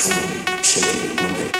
Chilling, chilling,